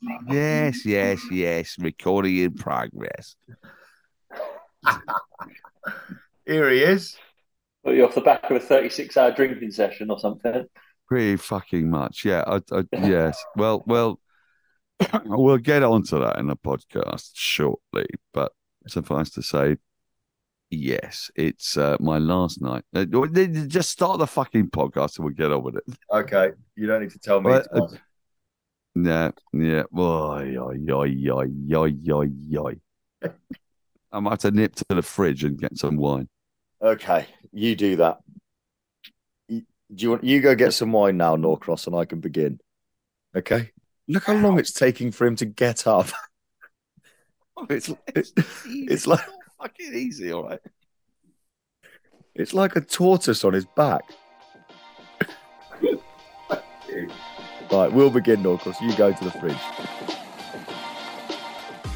Yes, yes, yes. Recording in progress. Here he is. Well, you're off the back of a 36 hour drinking session or something. Pretty fucking much. Yeah. I, I, yes. Well, well, we'll get onto that in the podcast shortly. But suffice to say, yes, it's uh, my last night. Uh, Just start the fucking podcast and we'll get on with it. Okay, you don't need to tell me. Well, it's mine. Yeah, yeah. Oy, oy, oy, oy, oy, oy, oy. I might have to nip to the fridge and get some wine. Okay, you do that. Do you want you go get some wine now, Norcross, and I can begin? Okay. Look how long it's taking for him to get up. it's oh, it's, it's like fucking easy, all right. it's like a tortoise on his back. right, we'll begin, Norcross. You go to the fridge.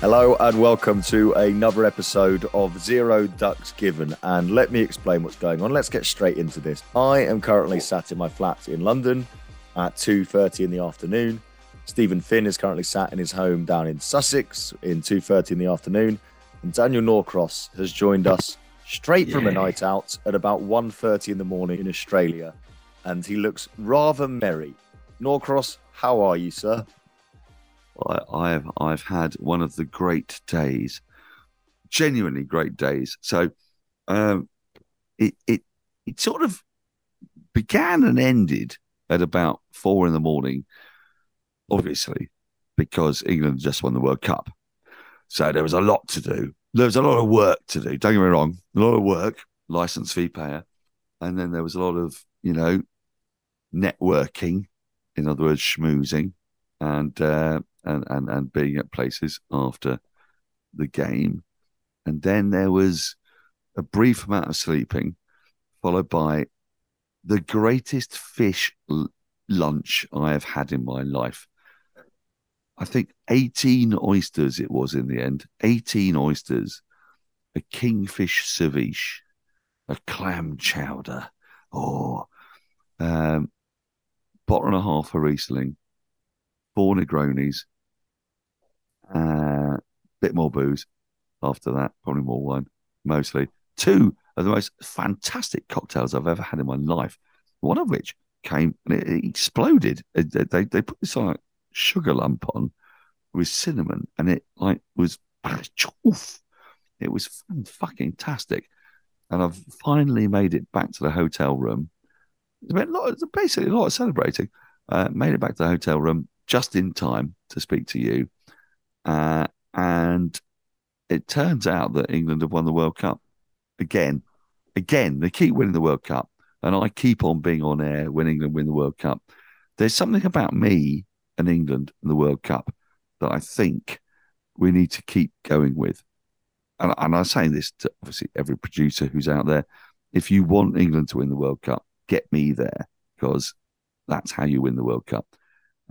Hello and welcome to another episode of Zero Ducks Given. And let me explain what's going on. Let's get straight into this. I am currently sat in my flat in London at 2:30 in the afternoon. Steven Finn is currently sat in his home down in Sussex in 2:30 in the afternoon. And Daniel Norcross has joined us straight from a night out at about 1:30 in the morning in Australia. And he looks rather merry. Norcross, how are you, sir? I, I've I've had one of the great days, genuinely great days. So, um, it it it sort of began and ended at about four in the morning, obviously, because England just won the World Cup. So there was a lot to do. There was a lot of work to do. Don't get me wrong, a lot of work, license fee payer, and then there was a lot of you know networking, in other words, schmoozing, and uh, and and and being at places after the game, and then there was a brief amount of sleeping, followed by the greatest fish l- lunch I have had in my life. I think 18 oysters it was in the end. 18 oysters, a kingfish ceviche, a clam chowder, or um, bottle and a half of Riesling, four Negronis, a bit more booze after that, probably more wine, mostly. Two of the most fantastic cocktails I've ever had in my life, one of which came and it, exploded. They, they, they put this like sugar lump on with cinnamon and it like was it was fucking tastic. And I've finally made it back to the hotel room. It's a lot, basically a lot of celebrating. Uh, made it back to the hotel room just in time to speak to you. Uh, and it turns out that England have won the World Cup again. Again, they keep winning the World Cup. And I keep on being on air when England win the World Cup. There's something about me and England and the World Cup that I think we need to keep going with. And, and I'm saying this to obviously every producer who's out there. If you want England to win the World Cup, get me there because that's how you win the World Cup.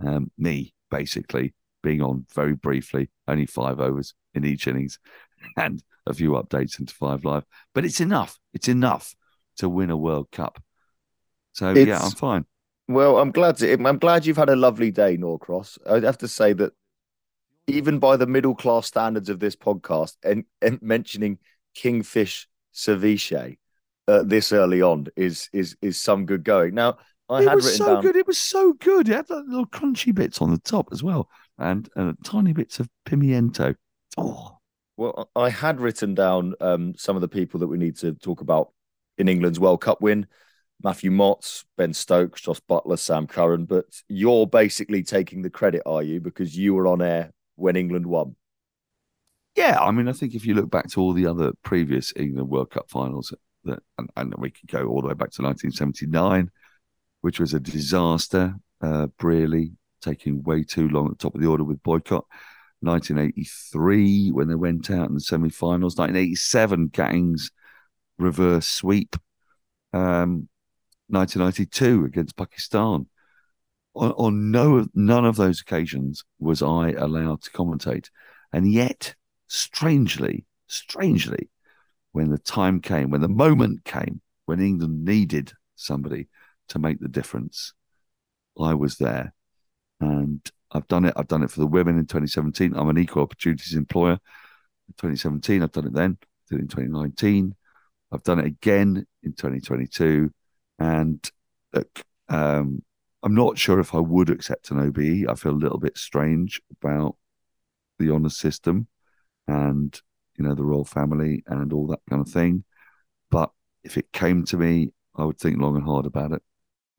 Um, me, basically. being on very briefly, only five overs in each innings, and a few updates into Five Live. But it's enough. It's enough to win a World Cup. So yeah, I'm fine. Well, I'm glad to, I'm glad you've had a lovely day, Norcross. I'd have to say that even by the middle class standards of this podcast, and, and mentioning Kingfish Ceviche uh, this early on is is is some good going. Now, I it had was written so down. good. It was so good. It had like little crunchy bits on the top as well, and uh, tiny bits of pimiento. Oh, Well, I had written down um, some of the people that we need to talk about in England's World Cup win. Matthew Motts, Ben Stokes, Jos Buttler, Sam Curran. But you're basically taking the credit, are you? Because you were on air when England won. yeah. I mean, I think if you look back to all the other previous England World Cup finals, that and, and we could go all the way back to 1979, which was a disaster. Uh, taking way too long at the top of the order with Boycott. 1983 when they went out in the semi-finals. 1987 Gatting's reverse sweep. Um, 1992 against Pakistan. On, on no none of those occasions was I allowed to commentate, and yet, strangely, strangely, when the time came, when the moment came, when England needed somebody to make the difference, I was there, and I've done it. I've done it for the women in 2017. I'm an equal opportunities employer. In 2017, I've done it then. Did it in 2019. I've done it again in 2022. And look, um, I'm not sure if I would accept an OBE. I feel a little bit strange about the honour system and you know the royal family and all that kind of thing. But if it came to me, I would think long and hard about it.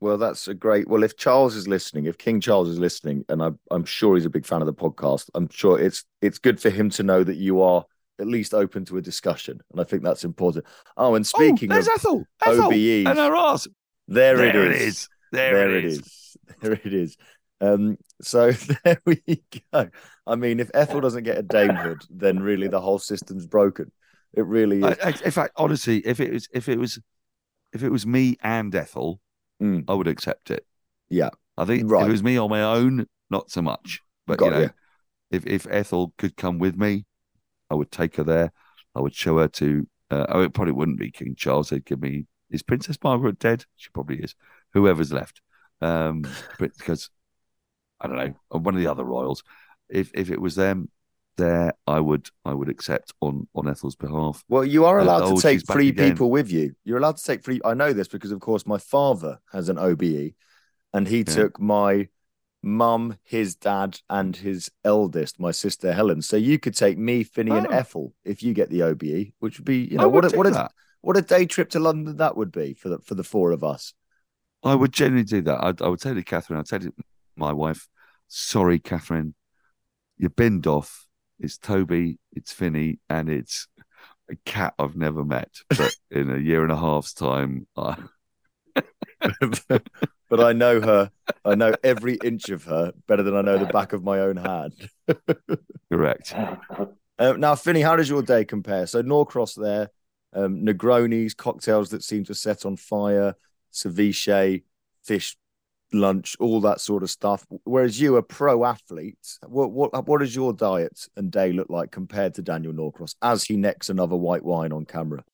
Well, that's a great. Well, if Charles is listening, if King Charles is listening, and I, I'm sure he's a big fan of the podcast, I'm sure it's it's good for him to know that you are at least open to a discussion, and I think that's important. Oh, and oh, speaking oh, of Ethel, Ethel, OBEs, and her ass. there, There it it is. is. There it is. There it is. Um, so there we go. I mean, if Ethel doesn't get a damehood, then really the whole system's broken. It really is. I, I, in fact, honestly, if it was if it was if it was me and Ethel, Mm. I would accept it. Yeah. I think Right. if it was me on my own, not so much. But Got you know, you. if if Ethel could come with me, I would take her there. I would show her to. Uh, oh, it probably wouldn't be King Charles. They'd give me. Is Princess Margaret dead? She probably is. Whoever's left, um, because I don't know, one of the other royals. If if it was them there, I would I would accept on on Ethel's behalf. Well, you are Uh, allowed oh, to take she's three people with you. You're allowed to take three. I know this because, of course, my father has an OBE, and he Yeah. took my mum, his dad, and his eldest, my sister Helen. So you could take me, Finney, and Oh. Ethel if you get the OBE, which would be, you know, what a, what a what a day trip to London that would be for the for the four of us. I would genuinely do that. I, I would to Catherine, I'd to my wife, sorry, Catherine, you're binned off. It's Toby, it's Finney, and it's a cat I've never met. But in a year and a half's time, I, but I know her. I know every inch of her better than I know the back of my own hand. correct. Uh, now, Finney, how does your day compare? So Norcross there, um, Negronis, cocktails that seem to set on fire, ceviche, fish lunch, all that sort of stuff. Whereas you, a pro athlete, what what what does your diet and day look like compared to Daniel Norcross as he necks another white wine on camera?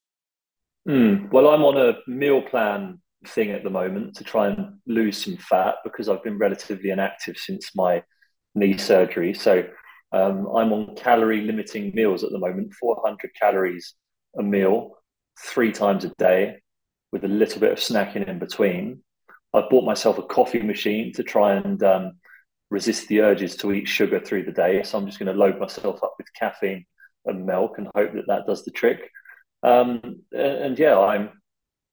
Hmm. Well, I'm on a meal plan thing at the moment to try and lose some fat because I've been relatively inactive since my knee surgery. So um, I'm on calorie limiting meals at the moment, 400 calories a meal, three times a day, with a little bit of snacking in between. I've bought myself a coffee machine to try and um, resist the urges to eat sugar through the day. So I'm just going to load myself up with caffeine and milk and hope that that does the trick. Um, and, and yeah, I'm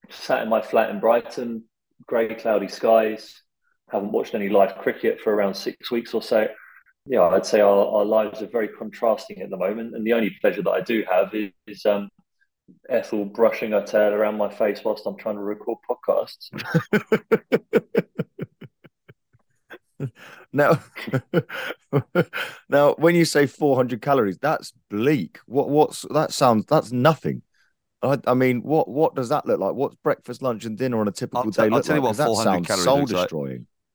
sat in my flat in Brighton, grey, cloudy skies. Haven't watched any live cricket for around six weeks or so. Yeah, I'd say our, our lives are very contrasting at the moment. And the only pleasure that I do have is, is um, Ethel brushing her tail around my face whilst I'm trying to record podcasts. Now, now, when you say 400 calories, that's bleak. What what's that sounds that's nothing. I, I mean, what what does that look like? What's breakfast, lunch, and dinner on a typical I'll tell- day I'll look tell you like? what 'Cause that sounds calories soul looks like.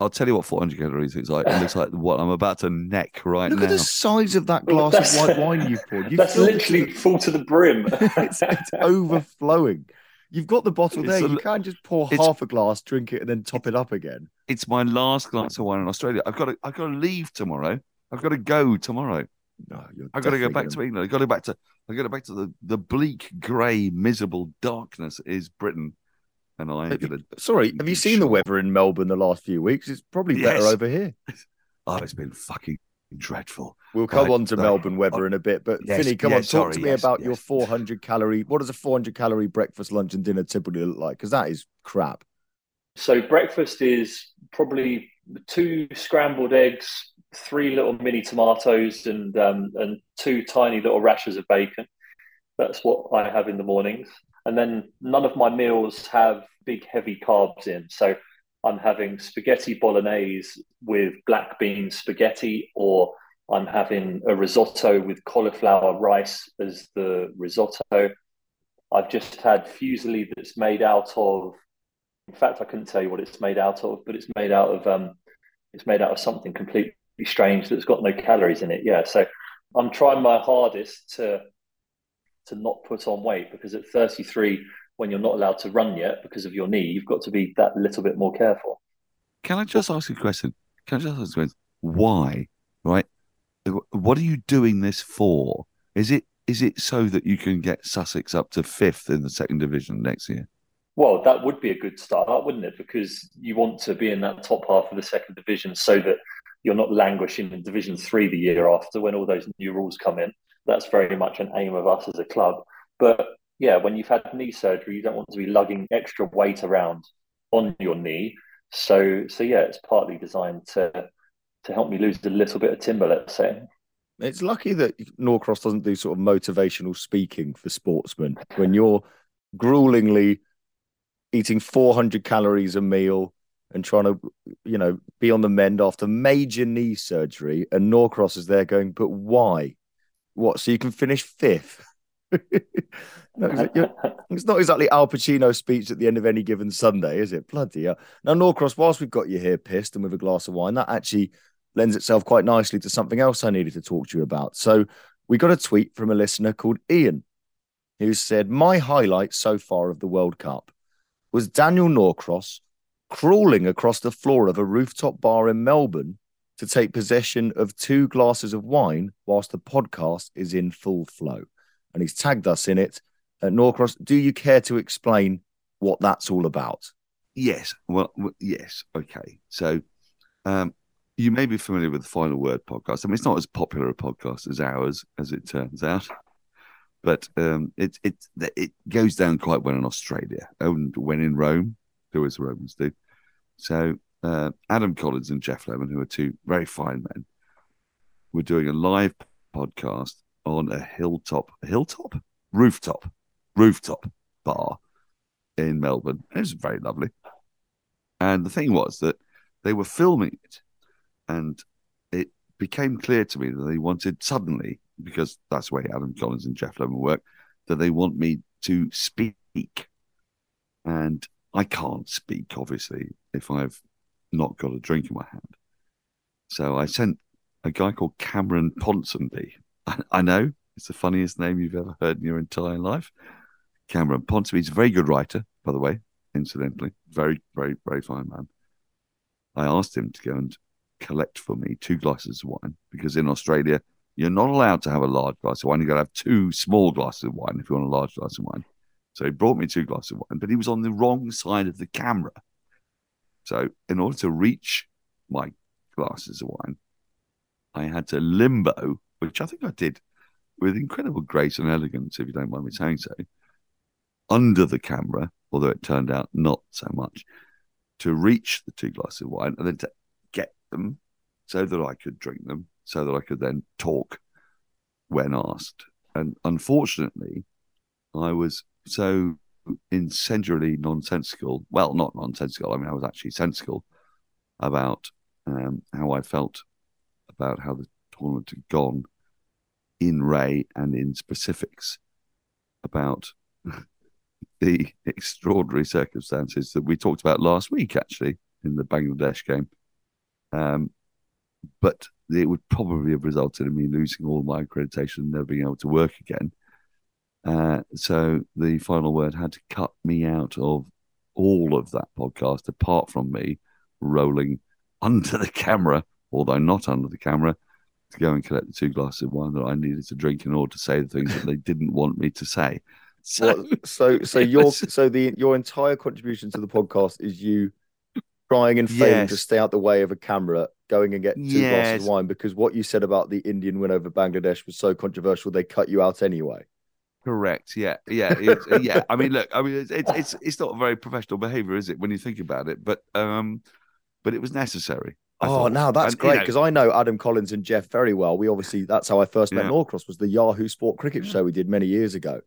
Destroying. I'll tell you what 400 calories looks like. It looks like what I'm about to neck right Look now. Look at the size of that Well, glass of white wine you've poured. You've That's filled it literally to- full to the brim. it's, it's overflowing. You've got the bottle there. a You can't just pour half a glass, drink it, and then top it up again. It's my last glass of wine in Australia. I've got to, I've got to leave tomorrow. I've got to go tomorrow. No, you're I've got to go back gonna- to England. I've got to go back to, I've got to go back to the, the bleak, grey, miserable darkness is Britain. And I'm Have you- going to, Sorry, have you seen the weather in Melbourne the last few weeks? It's probably better over here. oh, it's been fucking dreadful. We'll come Right, on to right. Melbourne weather in a bit, but Yes, Finny, come yeah, on, talk to me yes, about your yes. 400 400 calorie. What does a 400 calorie breakfast, lunch, and dinner typically look like? Because that is crap. So breakfast is probably two scrambled eggs, three little mini tomatoes, and um, and two tiny little rashers of bacon. That's what I have in the mornings, and then none of my meals have big heavy carbs in. So I'm having spaghetti bolognese with black bean spaghetti, or I'm having a risotto with cauliflower rice as the risotto. I've just had fusilli that's made out of in fact, I couldn't tell you what it's made out of, but it's made out of um, it's made out of something completely strange that's got no calories in it. Yeah, so I'm trying my hardest to to not put on weight because at 33, when you're not allowed to run yet because of your knee, you've got to be that little bit more careful. Can I just ask you a question? Can I just ask you a question? Why? Right? What are you doing this for? Is it is it so that you can get Sussex up to fifth in the second division next year? Well, that would be a good start, wouldn't it? Because you want to be in that top half of the second division so that you're not languishing in Division Three the year after when all those new rules come in. That's very much an aim of us as a club. But yeah, when you've had knee surgery, you don't want to be lugging extra weight around on your knee. So, so yeah, it's partly designed to to help me lose a little bit of timber, let's say. It's lucky that Norcross doesn't do sort of motivational speaking for sportsmen when you're gruelingly eating 400 calories a meal and trying to, you know, be on the mend after major knee surgery. And Norcross is there going, but why? What? So you can finish fifth? it's not exactly Al Pacino speech at the end of any given Sunday, is it? Bloody hell. Now, Norcross, whilst we've got you here pissed and with a glass of wine, that actually lends itself quite nicely to something else I needed to talk to you about. So we got a tweet from a listener called Ian, who said, My highlight so far of the World Cup was Daniel Norcross crawling across the floor of a rooftop bar in Melbourne to take possession of two glasses of wine whilst the podcast is in full flow. And he's tagged us in it. Uh, Norcross, do you care to explain what that's all about? Yes. Well, yes. Okay. So, um, you may be familiar with the Final Word podcast. I mean, it's not as popular a podcast as ours, as it turns out, but um, it it it goes down quite well in Australia and when in Rome, do as Romans do. So, uh, Adam Collins and Geoff Lemon, who are two very fine men, were doing a live podcast on a hilltop, hilltop, rooftop, rooftop bar in Melbourne. It was very lovely. And the thing was that they were filming it, and it became clear to me that they wanted suddenly, because that's the way Adam Collins and Geoff Lemon work, that they want me to speak. And I can't speak, obviously, if I've not got a drink in my hand. So I sent a guy called Cameron Ponsonby. I, I know it's the funniest name you've ever heard in your entire life. Cameron Ponsonby. He's a very good writer, by the way, incidentally. Very, very, very fine man. I asked him to go and collect for me two glasses of wine because in Australia, you're not allowed to have a large glass of wine. You've got to have two small glasses of wine if you want a large glass of wine. So he brought me two glasses of wine, but he was on the wrong side of the camera. So in order to reach my glasses of wine, I had to limbo, which I think I did with incredible grace and elegance, if you don't mind me saying so, under the camera, although it turned out not so much, to reach the two glasses of wine and then to get them so that I could drink them, so that I could then talk when asked. And unfortunately, I was so incendiarily nonsensical. Well, not nonsensical. I mean, I was actually sensical about um, how I felt about how the tournament had gone in Ray and in specifics about the extraordinary circumstances that we talked about last week, actually, in the Bangladesh game. Um, but it would probably have resulted in me losing all my accreditation and never being able to work again. Uh, so the final word had to cut me out of all of that podcast, apart from me rolling under the camera, although not under the camera, to go and collect the two glasses of wine that I needed to drink in order to say the things that they didn't want me to say. So, Well, so, so your so the your entire contribution to the podcast is you trying and failing Yes. to stay out the way of a camera, going and get two glasses of wine because what you said about the Indian win over Bangladesh was so controversial they cut you out anyway. Correct. Yeah. Yeah. Uh, yeah. I mean, look. I mean, it's, it's it's it's not a very professional behaviour, is it? When you think about it, but um, but it was necessary. I oh, thought. now that's And, you great know, because I know Adam Collins and Geoff very well. We obviously that's how I first met Yeah. Norcross was the Yahoo Sport Cricket show we did many years ago.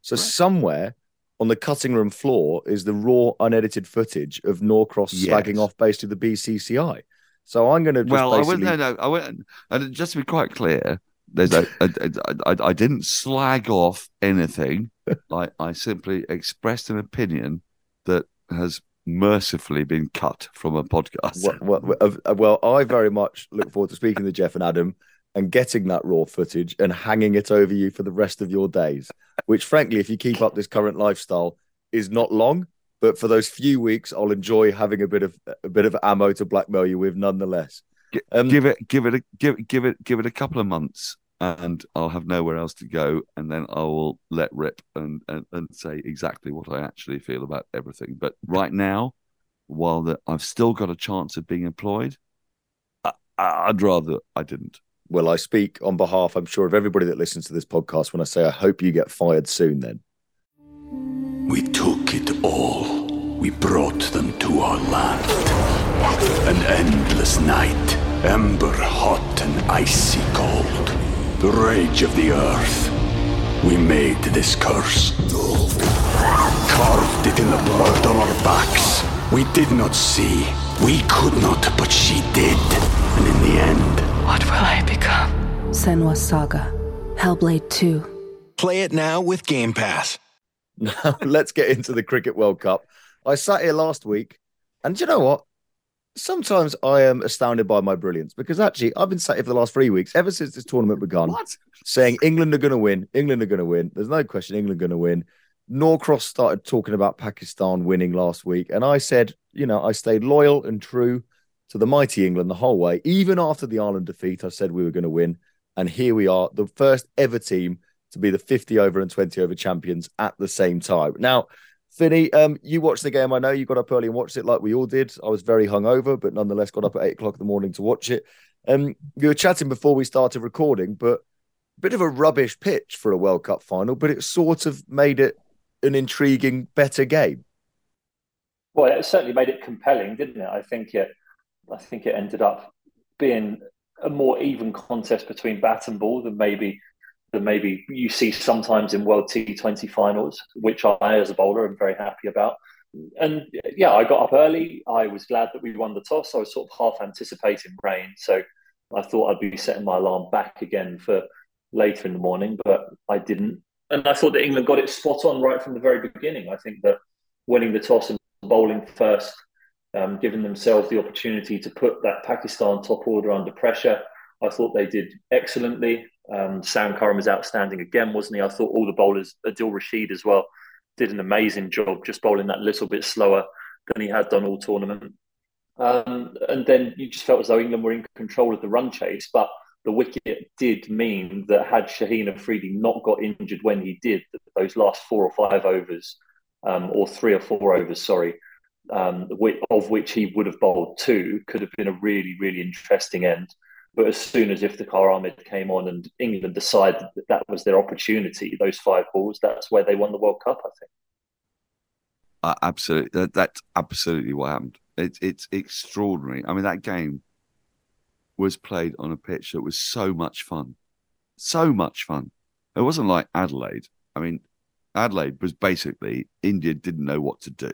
So Correct. somewhere on the cutting room floor is the raw unedited footage of Norcross Yes. slagging off basically the BCCI. So I'm going to just well, I basically... wouldn't. No, no. I wouldn't. And just to be quite clear, I, I didn't slag off anything. I I simply expressed an opinion that has mercifully been cut from a podcast. Well, well, uh, well, I very much look forward to speaking to Geoff and Adam and getting that raw footage and hanging it over you for the rest of your days. Which, frankly, if you keep up this current lifestyle, is not long. But for those few weeks, I'll enjoy having a bit of a bit of ammo to blackmail you with, nonetheless. Gi- Um, give it, give it, a, give, give it, give it a couple of months, and I'll have nowhere else to go, and then I will let rip and and, and say exactly what I actually feel about everything. But right now, while the, I've still got a chance of being employed, I, I'd rather I didn't. Well, I speak on behalf, I'm sure, of everybody that listens to this podcast when I say I hope you get fired soon. Then We took it all. We brought them to our land. An endless night, ember hot and icy cold. The rage of the earth. We made this curse. Carved it in the blood on our backs. We did not see. We could not, but she did. And in the end, What will I become? Senua's Saga. Hellblade 2. Play it now with Game Pass. now let's get into the Cricket World Cup. I sat here last week, and do you know what? Sometimes I am astounded by my brilliance because actually I've been sat here for the last three weeks, ever since this tournament began, What? saying England are going to win. England are going to win. There's no question England are going to win. Norcross started talking about Pakistan winning last week, and I said, you know, I stayed loyal and true to the mighty England the whole way. Even after the Ireland defeat, I said we were going to win, and here we are, the first ever team to be the 50 over and 20 over champions at the same time. Now, Finny, um, you watched the game. I know you got up early and watched it like we all did. I was very hungover, but nonetheless got up at eight o'clock in the morning to watch it. Um, you were chatting before we started recording, but a bit of a rubbish pitch for a World Cup final, but it sort of made it an intriguing, better game. Well, it certainly made it compelling, didn't it? I think it, I think it ended up being a more even contest between bat and ball than maybe than maybe you see sometimes in World T20 finals, which I, as a bowler, am very happy about. And yeah, I got up early. I was glad that we won the toss. I was sort of half anticipating rain, so I thought I'd be setting my alarm back again for later in the morning, but I didn't. And I thought that England got it spot on right from the very beginning. I think that winning the toss and bowling first, um, giving themselves the opportunity to put that Pakistan top order under pressure. I thought they did excellently. Um, Sam Curran was outstanding again, wasn't he? I thought all the bowlers, Adil Rashid as well, did an amazing job just bowling that little bit slower than he had done all tournament. Um, and then you just felt as though England were in control of the run chase, but the wicket did mean that had Shaheen Afridi not got injured when he did, those last four or five overs, um, or three or four overs, sorry, um, of which he would have bowled two, could have been a really, really interesting end. But as soon as Iftikhar Ahmed came on and England decided that that was their opportunity, those five balls, that's where they won the World Cup, I think. Uh, absolutely, that, that's absolutely what happened. It's it's extraordinary. I mean, that game was played on a pitch that was so much fun, so much fun. It wasn't like Adelaide. I mean, Adelaide was basically India didn't know what to do,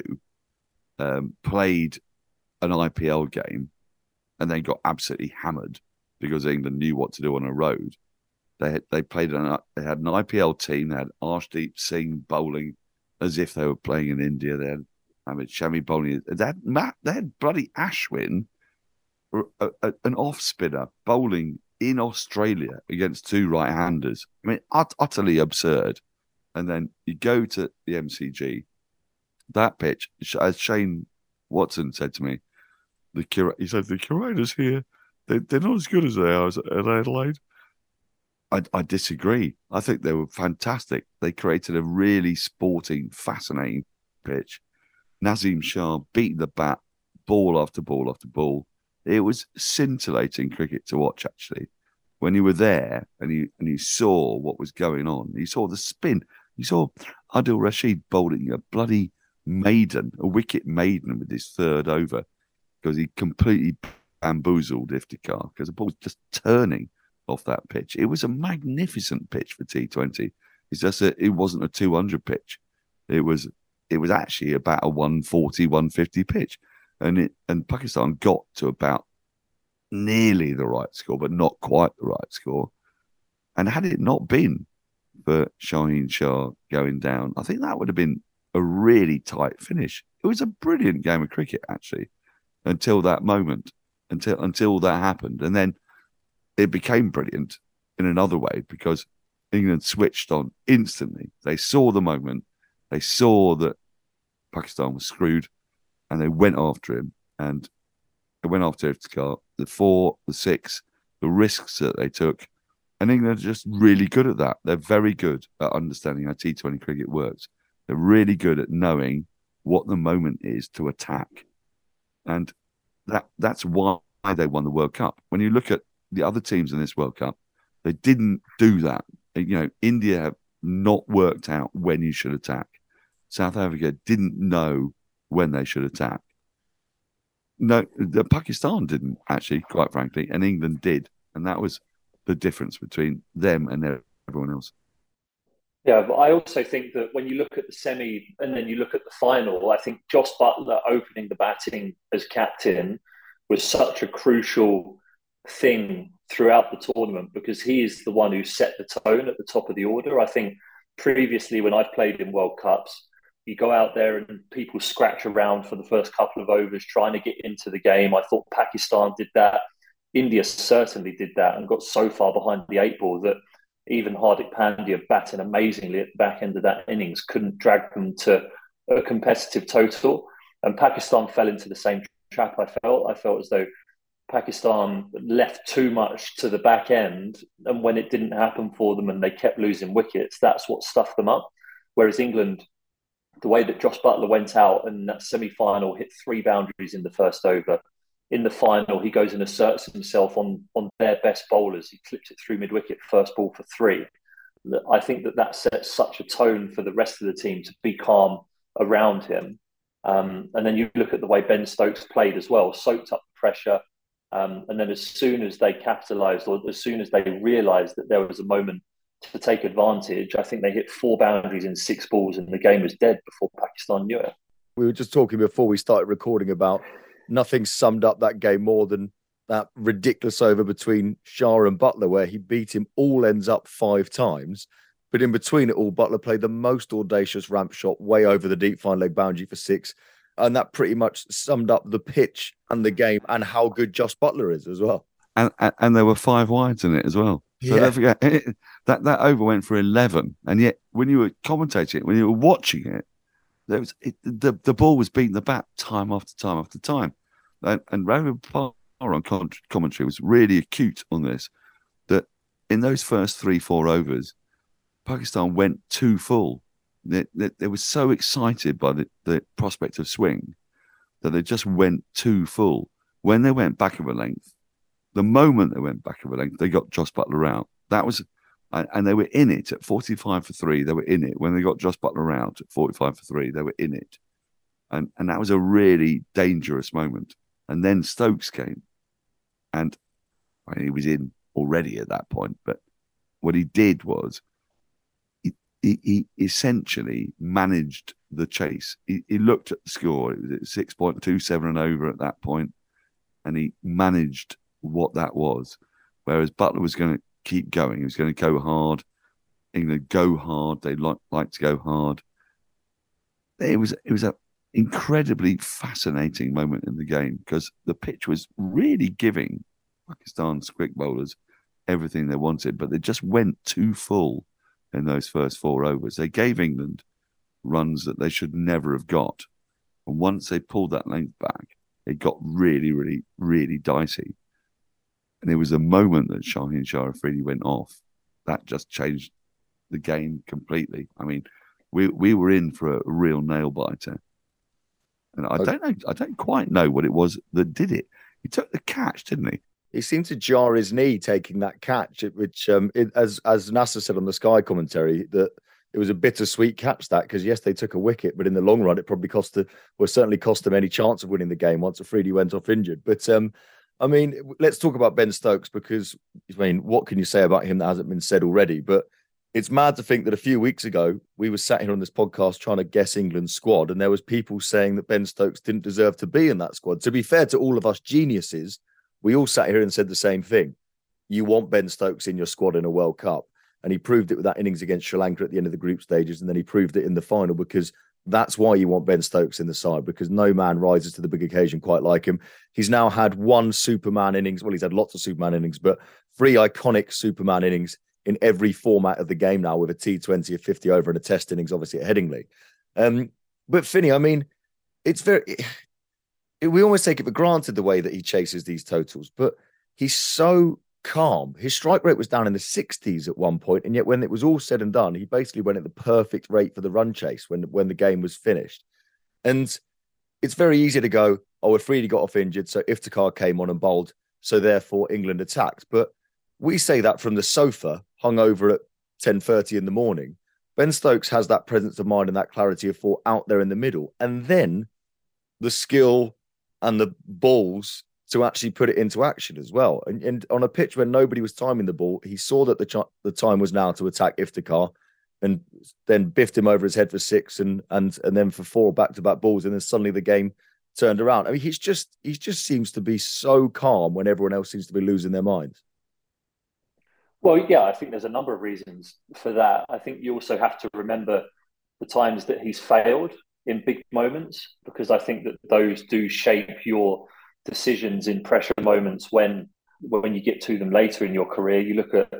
um, played an IPL game, and then got absolutely hammered because England knew what to do on a road. They had, they played an they had an IPL team. They had Arshdeep Singh bowling as if they were playing in India. They had Ahmed Shami bowling. They had Matt. They had bloody Ashwin a, a, an off spinner bowling in Australia against two right handers. I mean, ut- utterly absurd. And then you go to the MCG, that pitch, as Shane Watson said to me, the cura- he said the curators here, they, they're not as good as they are at Adelaide. I, I disagree. I think they were fantastic. They created a really sporting, fascinating pitch. Naseem Shah beat the bat, ball after ball after ball. It was scintillating cricket to watch, actually. When you were there and you and you saw what was going on, you saw the spin. You saw Adil Rashid bowling a bloody maiden, a wicket maiden with his third over because he completely bamboozled Iftikhar because the ball was just turning off that pitch. It was a magnificent pitch for T20. It's just it wasn't a 200 pitch. It was it was actually about a 140, 150 pitch. And it and Pakistan got to about nearly the right score, but not quite the right score. And had it not been for Shaheen Shah going down, I think that would have been a really tight finish. It was a brilliant game of cricket, actually, until that moment, until until that happened, and then it became brilliant in another way because England switched on instantly. They saw the moment, they saw that Pakistan was screwed, and they went after him. And they went after Iftikhar, the four, the six, the risks that they took. And England are just really good at that. They're very good at understanding how T20 cricket works. They're really good at knowing what the moment is to attack. And that that's why they won the World Cup. When you look at the other teams in this World Cup, they didn't do that. You know, India have not worked out when you should attack. South Africa didn't know when they should attack. No, the Pakistan didn't actually, quite frankly, and England did, and that was the difference between them and everyone else. Yeah, but I also think that when you look at the semi and then you look at the final, I think Jos Buttler opening the batting as captain was such a crucial thing throughout the tournament because he is the one who set the tone at the top of the order. I think previously, when I've played in World Cups, you go out there and people scratch around for the first couple of overs trying to get into the game. I thought Pakistan did that. India certainly did that and got so far behind the eight ball that even Hardik Pandya batting amazingly at the back end of that innings couldn't drag them to a competitive total. And Pakistan fell into the same trap. I felt I felt as though Pakistan left too much to the back end, and when it didn't happen for them and they kept losing wickets, that's what stuffed them up. Whereas England, the way that Jos Buttler went out and that semi final hit three boundaries in the first over, in the final, he goes and asserts himself on on their best bowlers. He clips it through mid wicket, first ball for three. I think that that sets such a tone for the rest of the team to be calm around him. Um, and then you look at the way Ben Stokes played as well, soaked up pressure. Um, and then as soon as they capitalised, or as soon as they realised that there was a moment to take advantage, I think they hit four boundaries in six balls, and the game was dead before Pakistan knew it. We were just talking before we started recording about nothing summed up that game more than that ridiculous over between Shah and Buttler, where he beat him all ends up five times. But in between it all, Buttler played the most audacious ramp shot way over the deep fine leg boundary for six. And that pretty much summed up the pitch and the game and how good Jos Buttler is as well. And, and, there were five wides in it as well. So Yeah. don't forget it, that that over went for eleven, and yet when you were commentating it, when you were watching it, there was it, the the ball was beating the bat time after time after time, and, and Ravi Parr on commentary was really acute on this. That in those first three four overs, Pakistan went too full. They, they, they were so excited by the, the prospect of swing that they just went too full. When they went back of a length, the moment they went back of a length, they got Jos Buttler out. That was, and they were in it at 45 for three. They were in it. When they got Jos Buttler out at 45 for three, they were in it. And, and that was a really dangerous moment. And then Stokes came and I mean, he was in already at that point. But what he did was he, he, essentially managed the chase. He, he looked at the score. It was at 6.27 and over at that point, and he managed what that was. Whereas Buttler was going to keep going. He was going to go hard. England go hard. They like like to go hard. It was it was a incredibly fascinating moment in the game because the pitch was really giving Pakistan's quick bowlers everything they wanted, but they just went too full in those first four overs. They gave England runs that they should never have got. And once they pulled that length back, it got really, really, really dicey. And it was a moment that Shaheen Shah Afridi went off that just changed the game completely. I mean, we we were in for a real nail biter. And I oh. don't know, I don't quite know what it was that did it. He took the catch, didn't he? He seemed to jar his knee taking that catch, which, um, it, as as Nasser said on the Sky commentary, that it was a bittersweet catch that because yes, they took a wicket, but in the long run, it probably cost the well certainly cost them any chance of winning the game once Afridi went off injured. But um, I mean, let's talk about Ben Stokes because I mean, what can you say about him that hasn't been said already? But it's mad to think that a few weeks ago we were sat here on this podcast trying to guess England's squad, and there was people saying that Ben Stokes didn't deserve to be in that squad. To be fair to all of us geniuses, we all sat here and said the same thing. You want Ben Stokes in your squad in a World Cup. And he proved it with that innings against Sri Lanka at the end of the group stages. And then he proved it in the final because that's why you want Ben Stokes in the side because no man rises to the big occasion quite like him. He's now had one Superman innings. Well, he's had lots of Superman innings, but three iconic Superman innings in every format of the game now with a T20, a 50 over, and a test innings, obviously at Headingley. Um, but Finney, I mean, it's very, we almost take it for granted the way that he chases these totals, but he's so calm. His strike rate was down in the 60s at one point, and yet when it was all said and done, he basically went at the perfect rate for the run chase when when the game was finished. And it's very easy to go, oh, Afridi got off injured, so Iftikhar came on and bowled, so therefore England attacked. But we say that from the sofa, hung over at 10:30 in the morning. Ben Stokes has that presence of mind and that clarity of thought out there in the middle, and then the skill and the balls to actually put it into action as well. And, and on a pitch where nobody was timing the ball, he saw that the ch- the time was now to attack Iftikhar, and then biffed him over his head for six, and and and then for four back to back balls, and then suddenly the game turned around. I mean, he's just he just seems to be so calm when everyone else seems to be losing their minds. Well, yeah, I think there's a number of reasons for that. I think you also have to remember the times that he's failed in big moments because I think that those do shape your decisions in pressure moments when when you get to them later in your career. You look at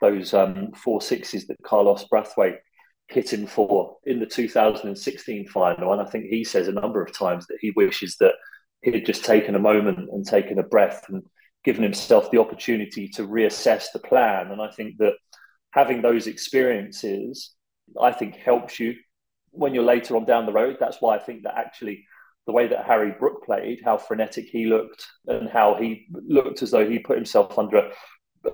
those um, four sixes that Carlos Brathwaite hit him for in the 2016 final, and I think he says a number of times that he wishes that he had just taken a moment and taken a breath and given himself the opportunity to reassess the plan. And I think that having those experiences, I think, helps you when you're later on down the road. That's why I think that actually the way that Harry Brook played, how frenetic he looked, and how he looked as though he put himself under a,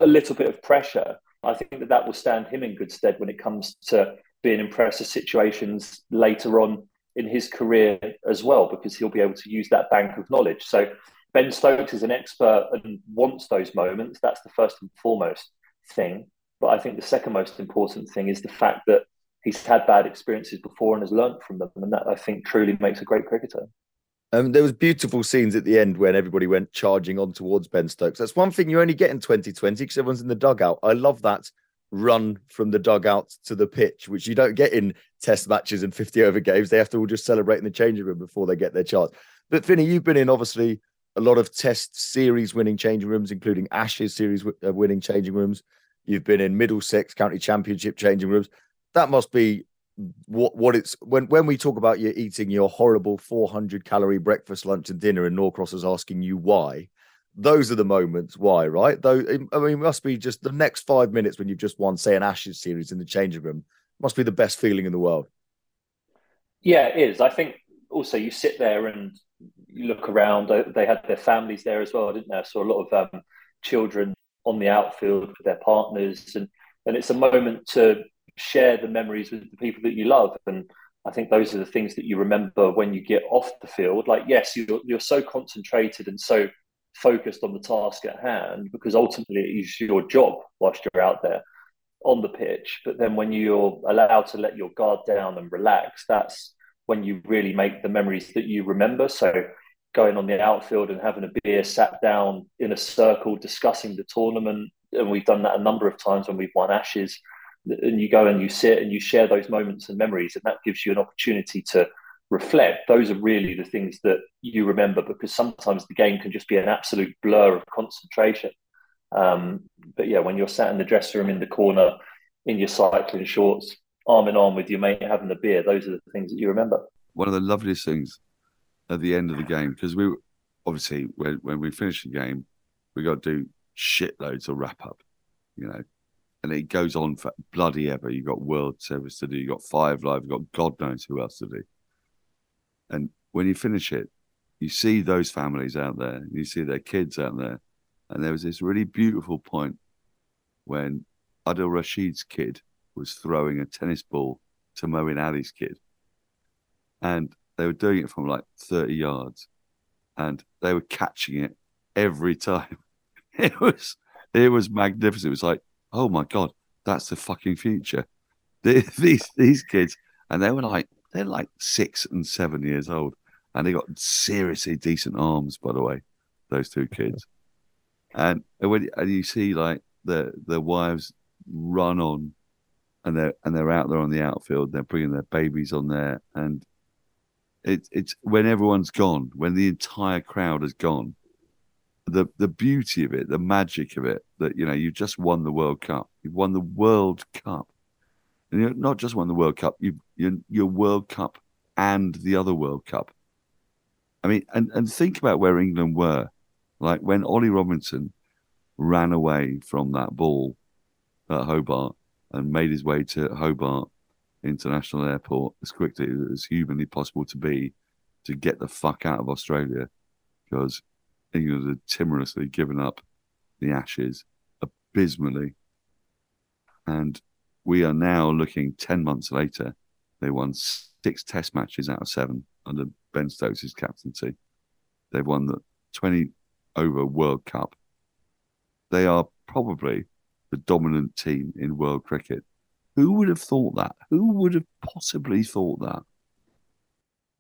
a little bit of pressure. I think that that will stand him in good stead when it comes to being in pressure situations later on in his career as well, because he'll be able to use that bank of knowledge. So Ben Stokes is an expert and wants those moments. That's the first and foremost thing. But I think the second most important thing is the fact that he's had bad experiences before and has learned from them, and that I think truly makes a great cricketer. Um, there was beautiful scenes at the end when everybody went charging on towards Ben Stokes. That's one thing you only get in 2020 because everyone's in the dugout. I love that run from the dugout to the pitch, which you don't get in test matches and 50 over games. They have to all just celebrate in the changing room before they get their chance. But Finney, you've been in obviously a lot of test series winning changing rooms, including Ashes series uh, winning changing rooms. You've been in Middlesex County Championship changing rooms that must be what what it's when when we talk about you eating your horrible 400 calorie breakfast lunch and dinner and norcross is asking you why those are the moments why right? Though i mean it must be just the next five minutes when you've just won say an ashes series in the changing room must be the best feeling in the world. Yeah it is. I think also you sit there and you look around. They had their families there as well didn't they? So a lot of um, children on the outfield with their partners and and it's a moment to share the memories with the people that you love. And I think those are the things that you remember when you get off the field. Like, yes, you're, you're so concentrated and so focused on the task at hand because ultimately it's your job whilst you're out there on the pitch. But then when you're allowed to let your guard down and relax, that's when you really make the memories that you remember. So going on the outfield and having a beer, sat down in a circle, discussing the tournament. And we've done that a number of times when we've won Ashes and you go and you sit and you share those moments and memories and that gives you an opportunity to reflect, those are really the things that you remember because sometimes the game can just be an absolute blur of concentration. Um, but yeah, when you're sat in the dressing room in the corner in your cycling shorts, arm in arm with your mate having a beer, those are the things that you remember. One of the loveliest things at the end of the game, because we obviously, when, when we finish the game, we got to do shitloads of wrap up, you know, and it goes on for bloody ever. You've got World Service to do, you got Five Live, you've got God knows who else to do. And when you finish it, you see those families out there, you see their kids out there. And there was this really beautiful point when Adil Rashid's kid was throwing a tennis ball to Moeen Ali's kid. And they were doing it from like 30 yards and they were catching it every time. It was it was magnificent. It was like, oh my god, that's the fucking future. These these kids, and they were like they're like six and seven years old, and they got seriously decent arms, by the way, those two kids. And when and you see like the the wives run on, and they're and they're out there on the outfield, they're bringing their babies on there, and it's it's when everyone's gone, when the entire crowd has gone, the the beauty of it, the magic of it, that you know you've just won the World Cup, you've won the World Cup, and you're not just won the World Cup, you you your World Cup and the other World Cup. I mean, and and think about where England were, like when Ollie Robinson ran away from that ball at Hobart and made his way to Hobart International Airport as quickly as humanly possible to be to get the fuck out of Australia because England had timorously given up the Ashes abysmally. And we are now looking 10 months later. They won six test matches out of seven under Ben Stokes' captaincy. They've won the 20 over World Cup. They are probably the dominant team in world cricket. Who would have thought that? Who would have possibly thought that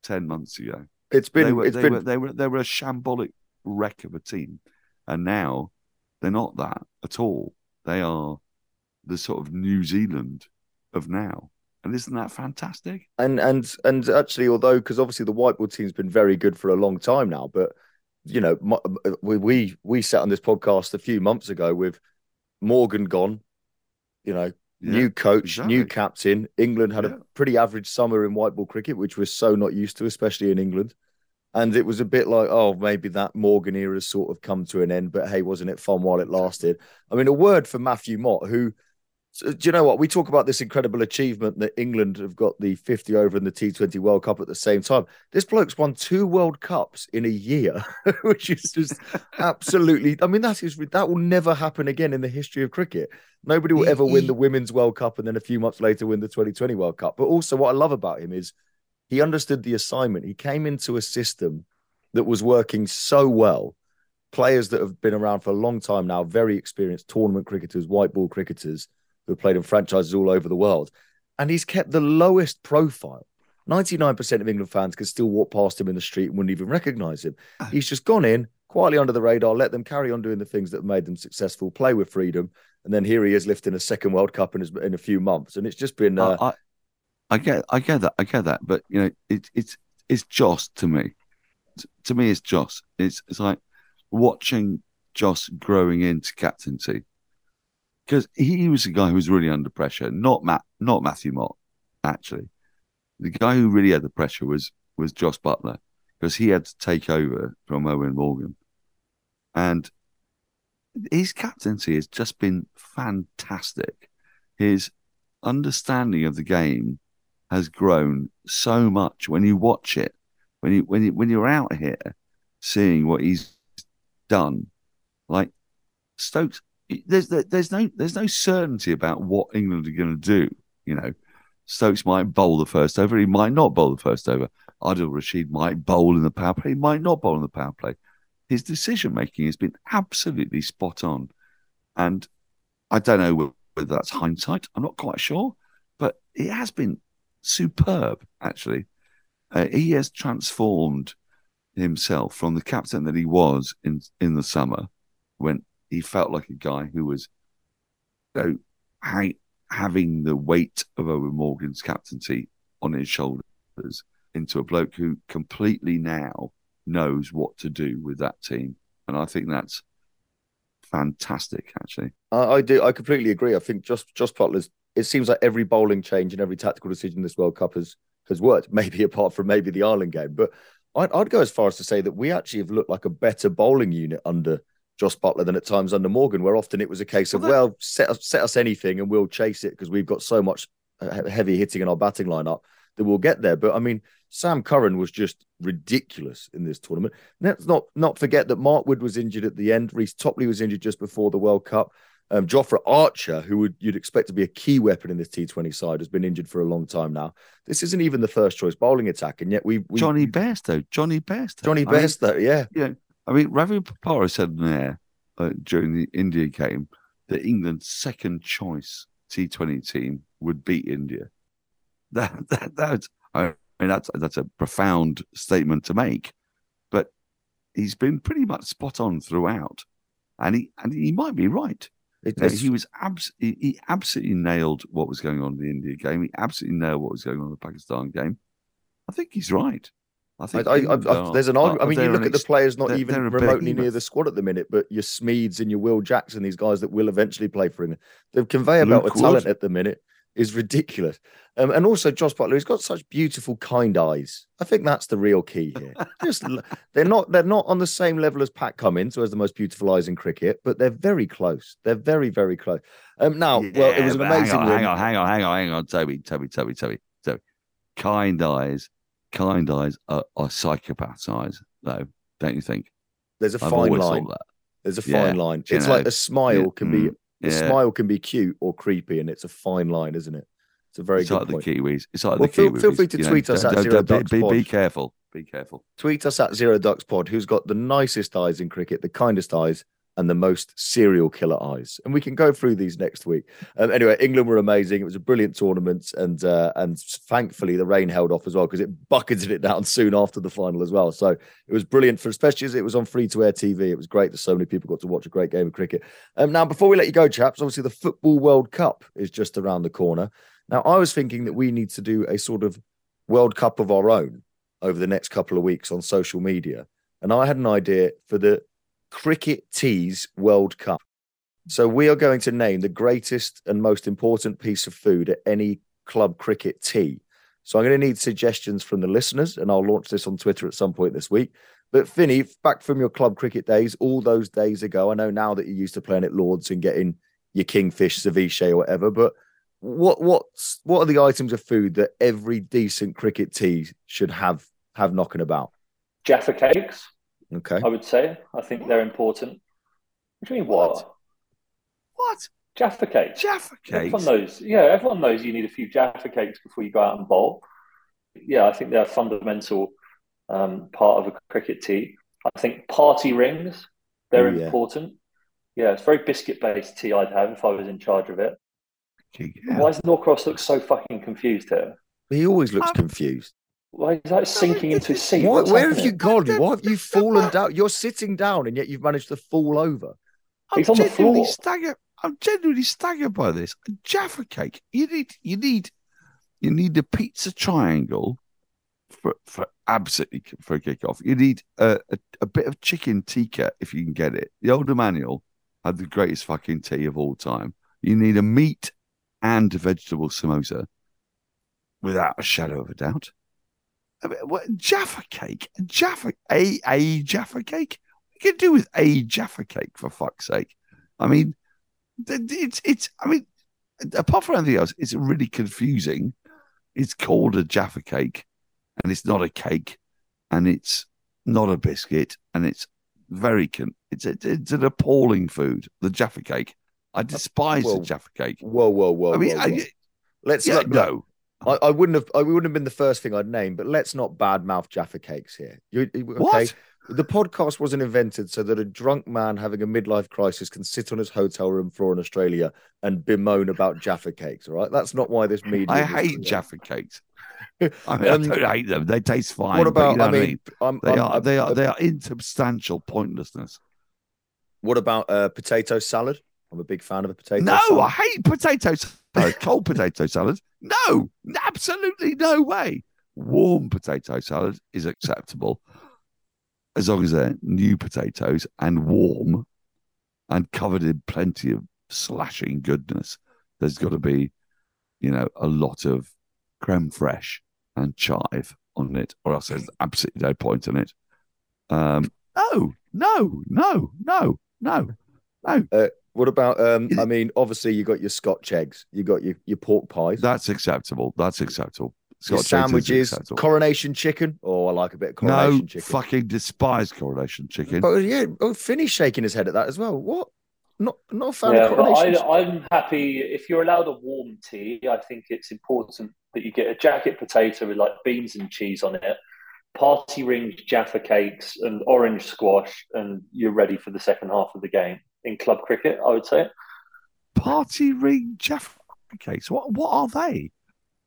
10 months ago? It's been, they were, it's they been, were, they were, they were a shambolic wreck of a team. And now they're not that at all. They are the sort of New Zealand of now. And isn't that fantastic? And and and actually, although because obviously the white ball team's been very good for a long time now, but you know, we we we sat on this podcast a few months ago with Morgan gone, you know, yeah, new coach, exactly. new captain. England had yeah. a pretty average summer in white ball cricket, which we're so not used to, especially in England. And it was a bit like, oh, maybe that Morgan era has sort of come to an end, but hey, wasn't it fun while it lasted? I mean, a word for Matthew Mott, who do you know what? We talk about this incredible achievement that England have got the 50 over and the T20 World Cup at the same time. This bloke's won two World Cups in a year, which is just absolutely. I mean, that is that will never happen again in the history of cricket. Nobody will ever win the Women's World Cup and then a few months later win the 2020 World Cup. But also, what I love about him is he understood the assignment. He came into a system that was working so well. Players that have been around for a long time now, very experienced tournament cricketers, white ball cricketers who have played in franchises all over the world. And he's kept the lowest profile. 99% of England fans could still walk past him in the street and wouldn't even recognize him. Ah. He's just gone in quietly under the radar, let them carry on doing the things that made them successful, play with freedom. And then here he is lifting a second World Cup in, his, in a few months. And it's just been. Uh, I, I, get, I get that, I get that, but you know, it, it's it's Jos to me. To me, it's Jos. It's it's like watching Jos growing into captaincy because he was a guy who was really under pressure. Not Matt, not Matthew Mott, actually. The guy who really had the pressure was was Jos Buttler because he had to take over from Eoin Morgan, and his captaincy has just been fantastic. His understanding of the game has grown so much when you watch it. When you when you when you're out here seeing what he's done, like Stokes there's there's no there's no certainty about what England are going to do. You know, Stokes might bowl the first over, he might not bowl the first over. Adil Rashid might bowl in the power play, he might not bowl in the power play. His decision making has been absolutely spot on, and I don't know whether that's hindsight. I'm not quite sure, but it has been superb. Actually, uh, he has transformed himself from the captain that he was in in the summer when he felt like a guy who was know, ha- having the weight of Eoin Morgan's captaincy on his shoulders into a bloke who completely now knows what to do with that team, and I think that's fantastic. Actually, I, I do. I completely agree. I think just Jos Buttler's. It seems like every bowling change and every tactical decision this World Cup has has worked. Maybe apart from maybe the Ireland game, but I'd, I'd go as far as to say that we actually have looked like a better bowling unit under Jos Buttler than at times under Morgan, where often it was a case of, well, well set, us, set us anything and we'll chase it because we've got so much uh, heavy hitting in our batting lineup that we'll get there. But I mean, Sam Curran was just ridiculous in this tournament. Let's not not forget that Mark Wood was injured at the end. Reece Topley was injured just before the World Cup. Um, Jofra Archer, who would you'd expect to be a key weapon in this T20 side, has been injured for a long time now. This isn't even the first choice bowling attack, and yet we, we Jonny Bairstow, Jonny Bairstow, Johnny Best mean, yeah, yeah. I mean, Ravi Bopara said in there uh, during the India game that England's second choice T20 team would beat India. That that that's I mean that's that's a profound statement to make, but he's been pretty much spot on throughout, and he and he might be right. Uh, he was abs- he, he, absolutely nailed what was going on in the India game. He absolutely nailed what was going on in the Pakistan game. I think he's right. I think I, I, I, there's an argument. I mean, you look at the players not even remotely near the squad at the minute, but your Smeeds and your Will Jackson, these guys that will eventually play for England, the conveyor belt of talent at the minute is ridiculous. Um, and also Jos Buttler, he's got such beautiful, kind eyes. I think that's the real key here. Just they're not they're not on the same level as Pat Cummins, who has the most beautiful eyes in cricket, but they're very close. They're very, very close. Um, now, yeah, well, it was an amazing. Hang on, hang on, hang on, hang on, hang on, Toby, Toby, Toby, Toby, Toby. Kind eyes, kind eyes are, are psychopath's eyes, though, don't you think? There's a I've fine line. There's a fine yeah, line. It's know, like a smile yeah, can be mm, the yeah. smile can be cute or creepy, and it's a fine line, isn't it? It's a very it's good like point. the Kiwis. It's like well, the feel, Kiwis. Feel free to tweet know, us at zero ducks be, pod. be careful. Be careful. Tweet us at zero ducks pod. Who's got the nicest eyes in cricket, the kindest eyes, and the most serial killer eyes. And we can go through these next week. Um, anyway, England were amazing. It was a brilliant tournament, and uh, and thankfully the rain held off as well because it bucketed it down soon after the final as well. So it was brilliant for especially as it was on free to air TV. It was great that so many people got to watch a great game of cricket. Um, now, before we let you go, chaps, obviously the Football World Cup is just around the corner. Now, I was thinking that we need to do a sort of World Cup of our own over the next couple of weeks on social media. And I had an idea for the Cricket Teas World Cup. So we are going to name the greatest and most important piece of food at any club cricket tea. So I'm going to need suggestions from the listeners, and I'll launch this on Twitter at some point this week. But Finny, back from your club cricket days, all those days ago, I know now that you used to playing at Lords and getting your kingfish, ceviche, or whatever. But what what's what are the items of food that every decent cricket tea should have have knocking about? Jaffa cakes. Okay. I would say. I think they're important. What do you mean what? What? Jaffa cakes. Jaffa cakes. Everyone knows. Yeah, everyone knows you need a few Jaffa cakes before you go out and bowl. Yeah, I think they're a fundamental um, part of a cricket tea. I think party rings, they're yeah. important. Yeah, it's very biscuit based tea I'd have if I was in charge of it. Yeah. Why does Norcross look so fucking confused here? He always looks confused. Why is that sinking into his seat? What, where happening? have you gone? Why have you fallen down? You're sitting down and yet you've managed to fall over. I'm He's on the floor. Staggered, I'm genuinely staggered by this. A Jaffa cake. You need, you need, you need the pizza triangle for for absolutely for a kick off. You need a, a, a bit of chicken tikka if you can get it. The old Emmanuel had the greatest fucking tea of all time. You need a meat and a vegetable samosa, without a shadow of a doubt. What, Jaffa cake, Jaffa, a a Jaffa cake. What can do with a Jaffa cake for fuck's sake? I mean, it's it's. I mean, apart from anything else, it's really confusing. It's called a Jaffa cake, and it's not a cake, and it's not a biscuit, and it's very con- it's a, it's an appalling food. The Jaffa cake. I despise whoa, the Jaffa cake. Whoa, whoa, whoa! I mean, whoa, whoa. I, let's yeah, look, no. I, I, wouldn't have. I wouldn't have been the first thing I'd name, but let's not badmouth Jaffa cakes here. You, okay? What? The podcast wasn't invented so that a drunk man having a midlife crisis can sit on his hotel room floor in Australia and bemoan about Jaffa cakes. All right, that's not why this media. I hate Jaffa cakes. I, mean, um, I, don't hate them. They taste fine. What about? You know I mean, I mean? they I'm, are I'm, they are they are insubstantial pointlessness. What about uh, potato salad? I'm a big fan of a potato. No, salad. I hate cold potato salad. No, absolutely no way. warm potato salad is acceptable as long as they're new potatoes and warm and covered in plenty of slashing goodness. There's got to be, you know, a lot of creme fraiche and chive on it, or else there's absolutely no point in it. Um, no, no, no, no, no, no. Uh, what about? Um, I mean, obviously you got your Scotch eggs, you got your, your pork pies. That's acceptable. That's acceptable. Your Scotch eggs sandwiches, acceptable. coronation chicken. Oh, I like a bit of coronation no, chicken. fucking despise coronation chicken. But yeah, oh, Finney's shaking his head at that as well. What? Not not a fan Yeah, of coronation. I, I'm happy if you're allowed a warm tea. I think it's important that you get a jacket potato with like beans and cheese on it, party rings, jaffa cakes, and orange squash, and you're ready for the second half of the game in club cricket. I would say. Party ring Jaffa cakes. What what are they?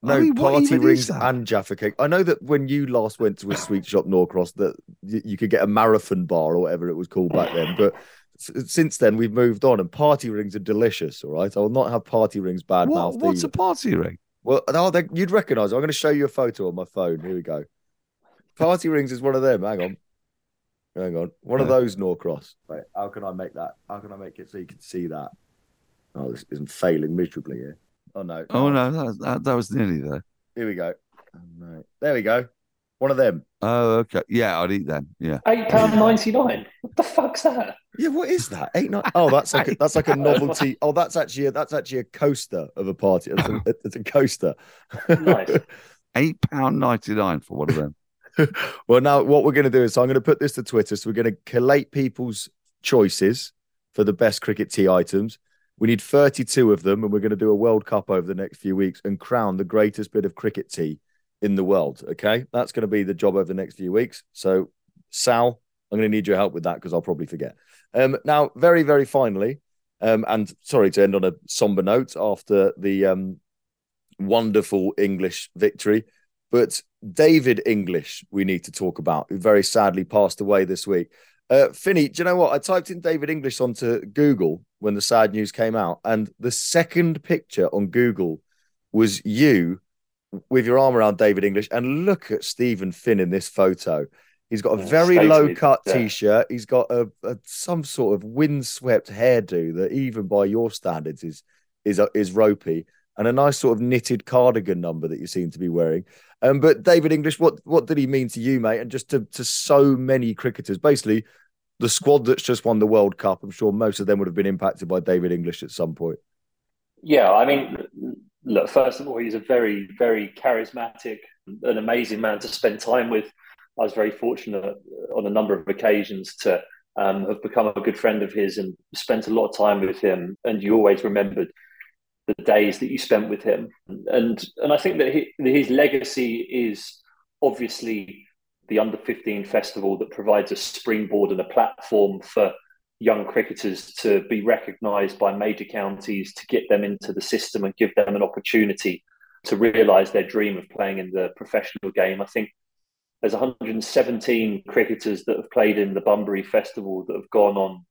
No I mean, party rings and Jaffa cake. I know that when you last went to a sweet shop Norcross, that you could get a marathon bar or whatever it was called back then. But since then, we've moved on, and party rings are delicious. All right, I will not have party rings bad What, mouth. what's a party ring? Well, no, they, you'd recognise. it. I'm going to show you a photo on my phone. Here we go. Party rings is one of them. Hang on, hang on. One of those Norcross. Wait, how can I make that? How can I make it so you can see that? Oh, this isn't failing miserably here. Oh no. Oh no, that, that, that was nearly there. Here we go. Oh, no. There we go. One of them. Oh, okay. Yeah, I'd eat them. Yeah. Eight pound ninety nine. What the fuck's that? Yeah, what is that? Eight nine. Oh, that's like a, that's like a novelty. Oh, that's actually a, that's actually a coaster of a party. It's a, it's a coaster. Nice. Eight pound ninety nine for one of them. well, now what we're going to do is I'm going to put this to Twitter. So we're going to collate people's choices for the best cricket tea items. We need 32 of them, and we're going to do a World Cup over the next few weeks and crown the greatest bit of cricket tea in the world. Okay, that's going to be the job over the next few weeks. So, Sal, I'm going to need your help with that because I'll probably forget. Um, now, very, very finally, um, and sorry to end on a somber note after the um, wonderful English victory, but David English, we need to talk about, who very sadly passed away this week. Uh, Finney, do you know what? I typed in David English onto Google when the sad news came out, and the second picture on Google was you with your arm around David English. And look at Steven Finn in this photo. He's got a Yeah, very low cut yeah. t shirt. He's got a, a some sort of windswept hairdo that, even by your standards, is is is ropey, and a nice sort of knitted cardigan number that you seem to be wearing. Um, but David English, what what did he mean to you, mate? And just to to so many cricketers, basically the squad that's just won the World Cup. I'm sure most of them would have been impacted by David English at some point. Yeah, I mean, look, first of all, he's a very, very charismatic, an amazing man to spend time with. I was very fortunate on a number of occasions to um, have become a good friend of his and spent a lot of time with him. And you always remembered the days that you spent with him. And and I think that he, his legacy is obviously the under 15 festival that provides a springboard and a platform for young cricketers to be recognised by major counties to get them into the system and give them an opportunity to realise their dream of playing in the professional game. I think there's 117 cricketers that have played in the Bunbury Festival that have gone on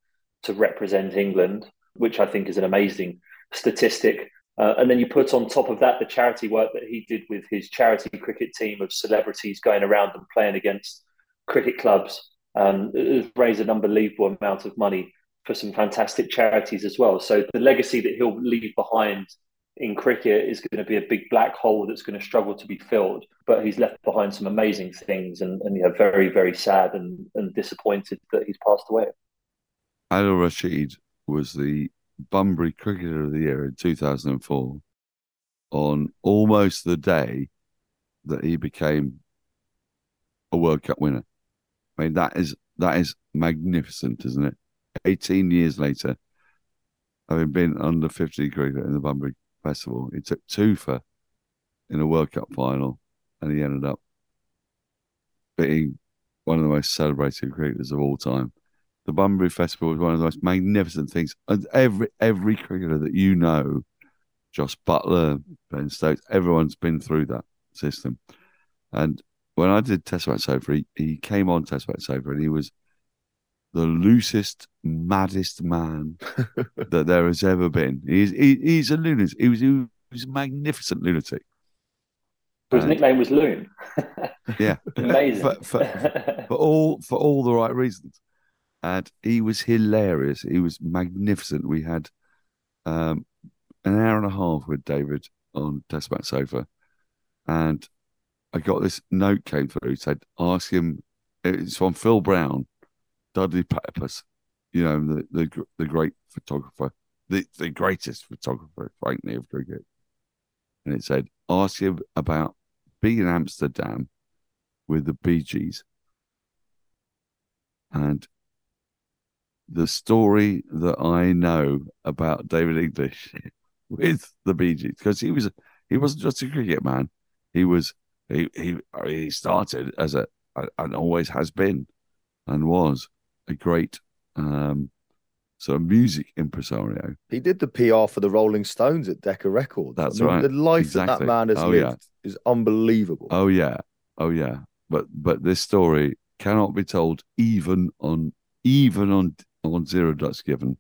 to represent England, which I think is an amazing statistic. Uh, and then you put on top of that the charity work that he did with his charity cricket team of celebrities going around and playing against cricket clubs. Um, raised an unbelievable amount of money for some fantastic charities as well. So the legacy that he'll leave behind in cricket is going to be a big black hole that's going to struggle to be filled. But he's left behind some amazing things, and, and yeah, very, very sad and, and disappointed that he's passed away. Adil Rashid was the Bunbury Cricketer of the Year in 2004 on almost the day that he became a World Cup winner. I mean, that is that is magnificent, isn't it? 18 years later, having been under 50 cricket in the Bunbury Festival, he took two for in a World Cup final, and he ended up being one of the most celebrated cricketers of all time. The Bunbury Festival is one of the most magnificent things. And every every cricketer that you know, Jos Buttler, Ben Stokes, everyone's been through that system. And when I did Test Match Sofa, he, he came on Test Match Sofa and he was the loosest, maddest man that there has ever been. He's he, he's a lunatic. He was, he was a magnificent lunatic. His And- nickname was Loon. Yeah, Amazing. for, for, for all for all the right reasons. And he was hilarious. He was magnificent. We had um, an hour and a half with David on Test Match Sofa, and I got this note came through. He Said ask him. It's from Phil Brown, Dudley Peppers. You know the the the great photographer, the the greatest photographer, frankly, of cricket. And it said ask him about being in Amsterdam with the Bee Gees. And the story that I know about David English with the Bee Gees, because he was he wasn't just a cricket man. He was he he he started as a and always has been and was a great um sort of music impresario. He did the PR for the Rolling Stones at Decca Records. That's I mean, right. The life that that man has Oh, lived yeah. is unbelievable. Oh yeah, oh yeah. But but this story cannot be told even on even on on Zero Ducks Given.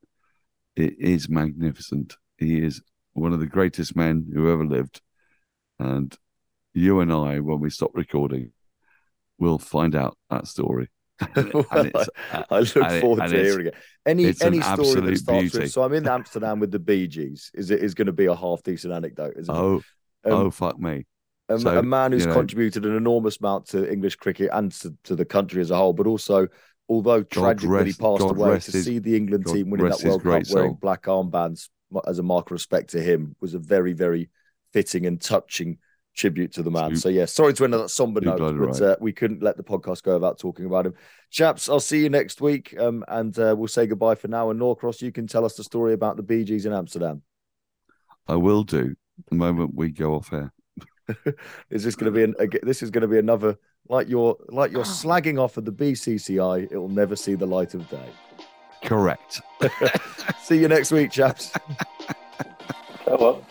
It is magnificent. He is one of the greatest men who ever lived, and you and I, when we stop recording, will find out that story. It's- I look it- forward to hearing it. Any it's an any story that starts beauty. with so I'm in Amsterdam with the Bee Gees is it is going to be a half decent anecdote, isn't it? Oh, Um, oh, fuck me! a, So, a man who's you know- contributed an enormous amount to English cricket and to, to the country as a whole, but also, although tragically he rest- passed God away, to see the England God team winning that World Cup wearing black armbands as a mark of respect to him was a very, very fitting and touching tribute to the man. Too- so, yeah, sorry to end on that somber note, but right. uh, we couldn't let the podcast go without talking about him. Chaps, I'll see you next week um, and uh, we'll say goodbye for now. And Norcross, you can tell us the story about the Bee Gees in Amsterdam. I will do the moment we go off air. Is this going to be an, ag- this is going to be another like you're like you're oh. slagging off of the BCCI? It will never see the light of day. Correct. See you next week, chaps. Oh, well.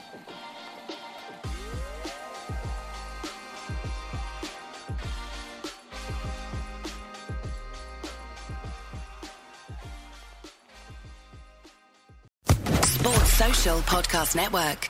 Sports Social Podcast Network.